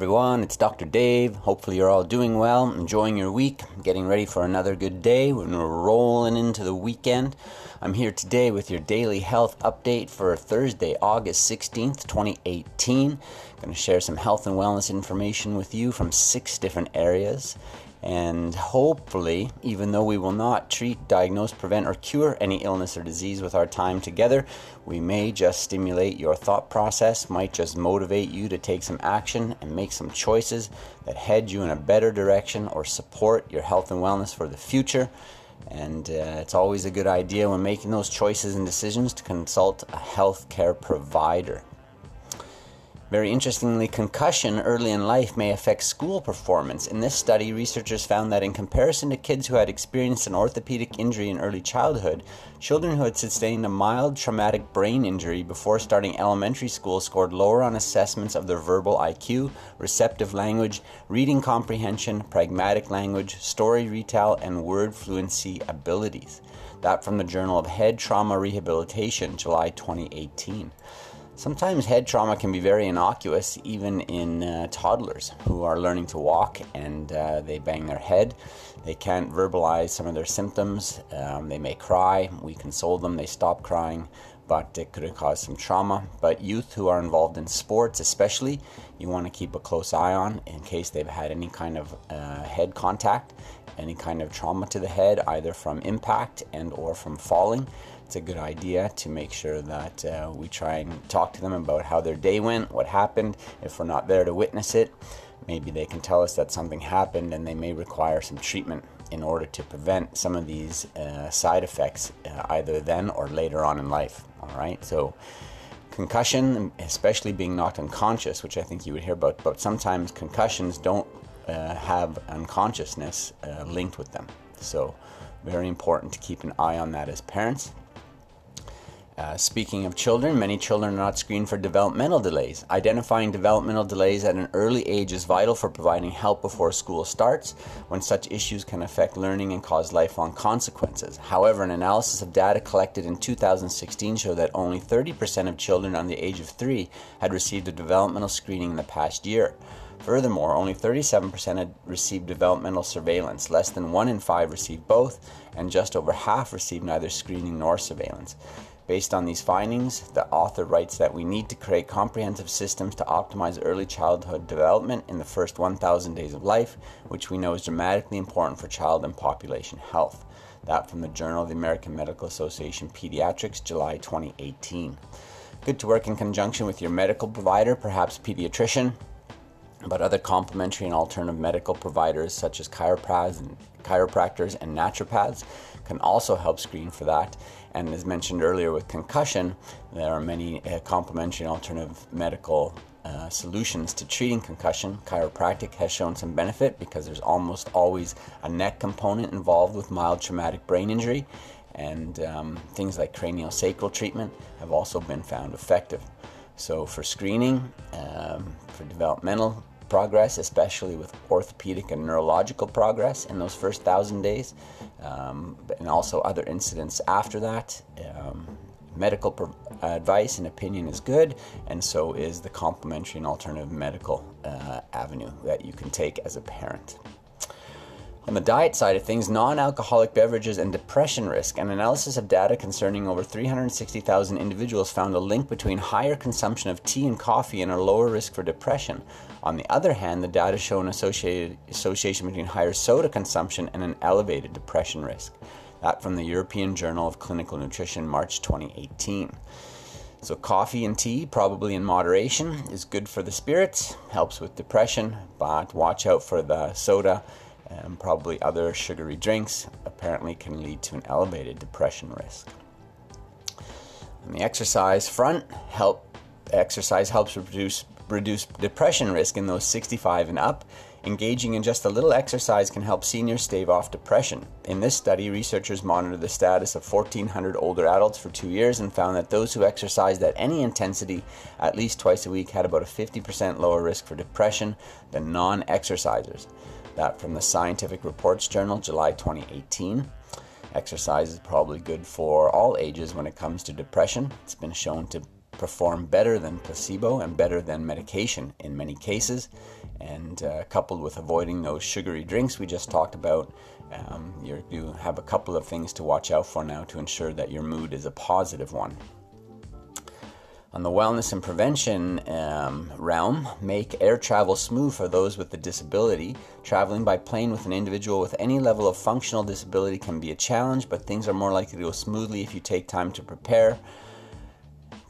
everyone. It's Dr. Dave. Hopefully, you're all doing well, enjoying your week, getting ready for another good day we're rolling into the weekend. I'm here today with your daily health update for Thursday, August 16th, 2018. I'm going to share some health and wellness information with you from six different areas. And hopefully, even though we will not treat, diagnose, prevent, or cure any illness or disease with our time together, we may just stimulate your thought process, might just motivate you to take some action and make some choices that head you in a better direction or support your health and wellness for the future. And uh, it's always a good idea when making those choices and decisions to consult a healthcare provider. Very interestingly, concussion early in life may affect school performance. In this study, researchers found that in comparison to kids who had experienced an orthopedic injury in early childhood, children who had sustained a mild traumatic brain injury before starting elementary school scored lower on assessments of their verbal IQ, receptive language, reading comprehension, pragmatic language, story retell, and word fluency abilities. That from the Journal of Head Trauma Rehabilitation, July 2018. Sometimes head trauma can be very innocuous, even in uh, toddlers who are learning to walk and uh, they bang their head. They can't verbalize some of their symptoms. Um, they may cry. We console them. They stop crying, but it could have caused some trauma. But youth who are involved in sports, especially, you want to keep a close eye on in case they've had any kind of uh, head contact, any kind of trauma to the head, either from impact and or from falling it's a good idea to make sure that uh, we try and talk to them about how their day went, what happened. If we're not there to witness it, maybe they can tell us that something happened and they may require some treatment in order to prevent some of these uh, side effects uh, either then or later on in life. All right, so concussion, especially being knocked unconscious, which I think you would hear about, but sometimes concussions don't uh, have unconsciousness uh, linked with them. So, very important to keep an eye on that as parents. Uh, speaking of children, many children are not screened for developmental delays. Identifying developmental delays at an early age is vital for providing help before school starts when such issues can affect learning and cause lifelong consequences. However, an analysis of data collected in 2016 showed that only 30% of children under the age of 3 had received a developmental screening in the past year. Furthermore, only 37% had received developmental surveillance, less than 1 in 5 received both, and just over half received neither screening nor surveillance. Based on these findings, the author writes that we need to create comprehensive systems to optimize early childhood development in the first 1,000 days of life, which we know is dramatically important for child and population health. That from the Journal of the American Medical Association Pediatrics, July 2018. Good to work in conjunction with your medical provider, perhaps pediatrician, but other complementary and alternative medical providers such as chiropractors and, chiropractors and naturopaths can also help screen for that. And as mentioned earlier with concussion, there are many uh, complementary and alternative medical uh, solutions to treating concussion. Chiropractic has shown some benefit because there's almost always a neck component involved with mild traumatic brain injury, and um, things like cranial sacral treatment have also been found effective. So, for screening, um, for developmental progress, especially with orthopedic and neurological progress in those first thousand days, um, and also other incidents after that. Um, medical pro- advice and opinion is good, and so is the complementary and alternative medical uh, avenue that you can take as a parent. On the diet side of things, non alcoholic beverages and depression risk. An analysis of data concerning over 360,000 individuals found a link between higher consumption of tea and coffee and a lower risk for depression. On the other hand, the data show an association between higher soda consumption and an elevated depression risk. That from the European Journal of Clinical Nutrition, March 2018. So, coffee and tea, probably in moderation, is good for the spirits, helps with depression, but watch out for the soda and probably other sugary drinks, apparently can lead to an elevated depression risk. On the exercise front, help exercise helps reduce reduce depression risk in those 65 and up. Engaging in just a little exercise can help seniors stave off depression. In this study, researchers monitored the status of 1,400 older adults for two years and found that those who exercised at any intensity at least twice a week had about a 50% lower risk for depression than non exercisers. That from the Scientific Reports Journal, July 2018. Exercise is probably good for all ages when it comes to depression. It's been shown to perform better than placebo and better than medication in many cases. and uh, coupled with avoiding those sugary drinks we just talked about, um, you have a couple of things to watch out for now to ensure that your mood is a positive one. On the wellness and prevention um, realm, make air travel smooth for those with a disability. Traveling by plane with an individual with any level of functional disability can be a challenge, but things are more likely to go smoothly if you take time to prepare.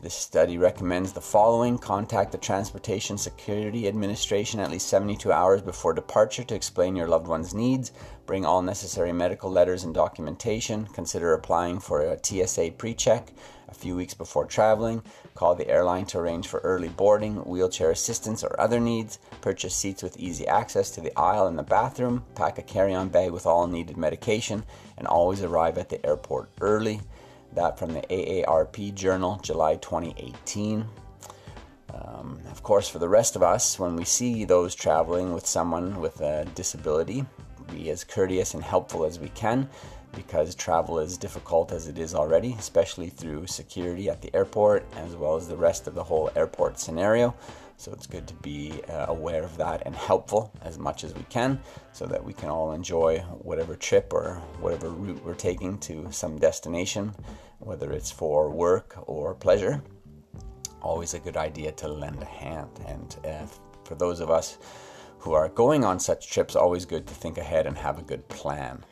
This study recommends the following contact the Transportation Security Administration at least 72 hours before departure to explain your loved one's needs. Bring all necessary medical letters and documentation. Consider applying for a TSA pre check a few weeks before traveling. Call the airline to arrange for early boarding, wheelchair assistance, or other needs. Purchase seats with easy access to the aisle and the bathroom. Pack a carry on bag with all needed medication. And always arrive at the airport early. That from the AARP Journal, July 2018. Um, of course, for the rest of us, when we see those traveling with someone with a disability, be as courteous and helpful as we can because travel is difficult as it is already, especially through security at the airport as well as the rest of the whole airport scenario. So it's good to be uh, aware of that and helpful as much as we can so that we can all enjoy whatever trip or whatever route we're taking to some destination, whether it's for work or pleasure. Always a good idea to lend a hand. And uh, for those of us who are going on such trips, always good to think ahead and have a good plan.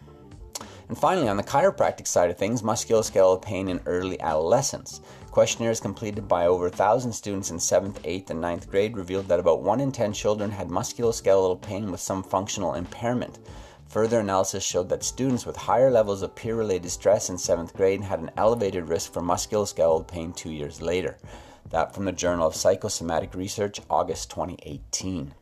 And finally, on the chiropractic side of things, musculoskeletal pain in early adolescence. Questionnaires completed by over 1,000 students in 7th, 8th, and 9th grade revealed that about 1 in 10 children had musculoskeletal pain with some functional impairment. Further analysis showed that students with higher levels of peer related stress in 7th grade had an elevated risk for musculoskeletal pain two years later. That from the Journal of Psychosomatic Research, August 2018.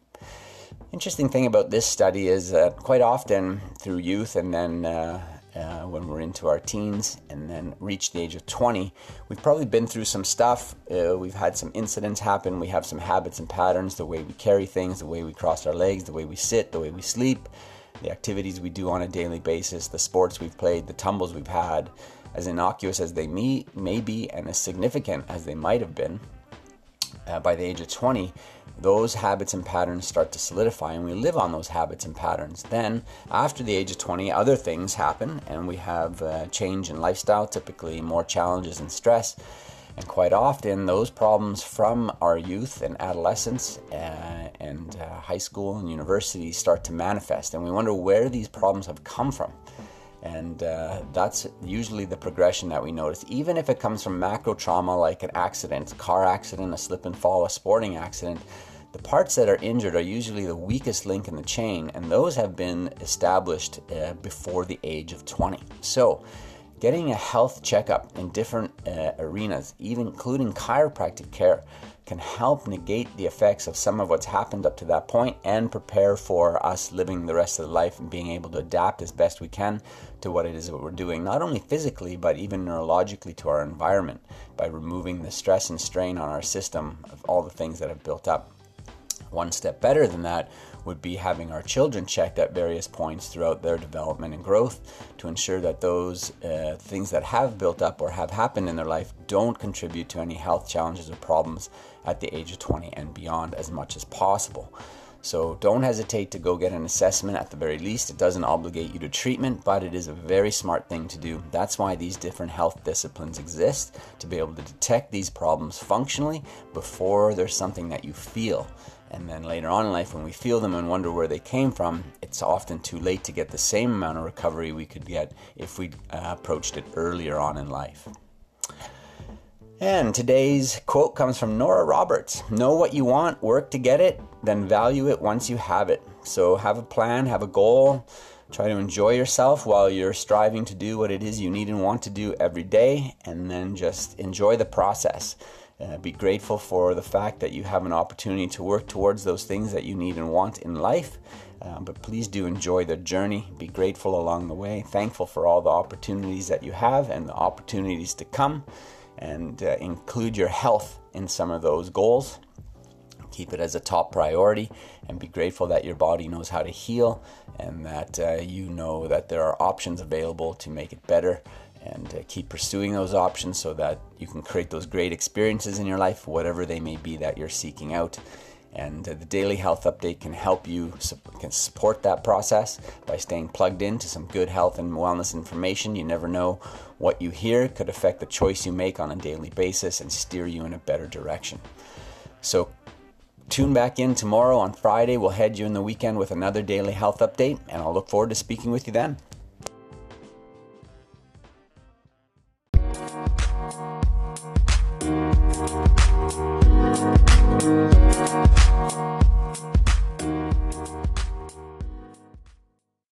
Interesting thing about this study is that quite often through youth and then uh, uh, when we're into our teens and then reach the age of 20, we've probably been through some stuff. Uh, we've had some incidents happen. We have some habits and patterns the way we carry things, the way we cross our legs, the way we sit, the way we sleep, the activities we do on a daily basis, the sports we've played, the tumbles we've had. As innocuous as they may, may be and as significant as they might have been, uh, by the age of 20, those habits and patterns start to solidify and we live on those habits and patterns. Then, after the age of 20, other things happen and we have a change in lifestyle, typically more challenges and stress. And quite often, those problems from our youth and adolescence uh, and uh, high school and university start to manifest. And we wonder where these problems have come from. And uh, that's usually the progression that we notice. Even if it comes from macro trauma like an accident, car accident, a slip and fall, a sporting accident, the parts that are injured are usually the weakest link in the chain, and those have been established uh, before the age of 20. So, getting a health checkup in different uh, arenas, even including chiropractic care, can help negate the effects of some of what's happened up to that point and prepare for us living the rest of the life and being able to adapt as best we can to what it is that we're doing, not only physically, but even neurologically to our environment by removing the stress and strain on our system of all the things that have built up. One step better than that would be having our children checked at various points throughout their development and growth to ensure that those uh, things that have built up or have happened in their life don't contribute to any health challenges or problems at the age of 20 and beyond as much as possible. So don't hesitate to go get an assessment at the very least. It doesn't obligate you to treatment, but it is a very smart thing to do. That's why these different health disciplines exist to be able to detect these problems functionally before there's something that you feel. And then later on in life, when we feel them and wonder where they came from, it's often too late to get the same amount of recovery we could get if we uh, approached it earlier on in life. And today's quote comes from Nora Roberts Know what you want, work to get it, then value it once you have it. So have a plan, have a goal, try to enjoy yourself while you're striving to do what it is you need and want to do every day, and then just enjoy the process. Uh, be grateful for the fact that you have an opportunity to work towards those things that you need and want in life. Uh, but please do enjoy the journey. Be grateful along the way. Thankful for all the opportunities that you have and the opportunities to come. And uh, include your health in some of those goals. Keep it as a top priority and be grateful that your body knows how to heal and that uh, you know that there are options available to make it better and uh, keep pursuing those options so that you can create those great experiences in your life, whatever they may be that you're seeking out. And uh, the daily health update can help you, can support that process by staying plugged in to some good health and wellness information. You never know what you hear could affect the choice you make on a daily basis and steer you in a better direction. So tune back in tomorrow on Friday. We'll head you in the weekend with another daily health update, and I'll look forward to speaking with you then.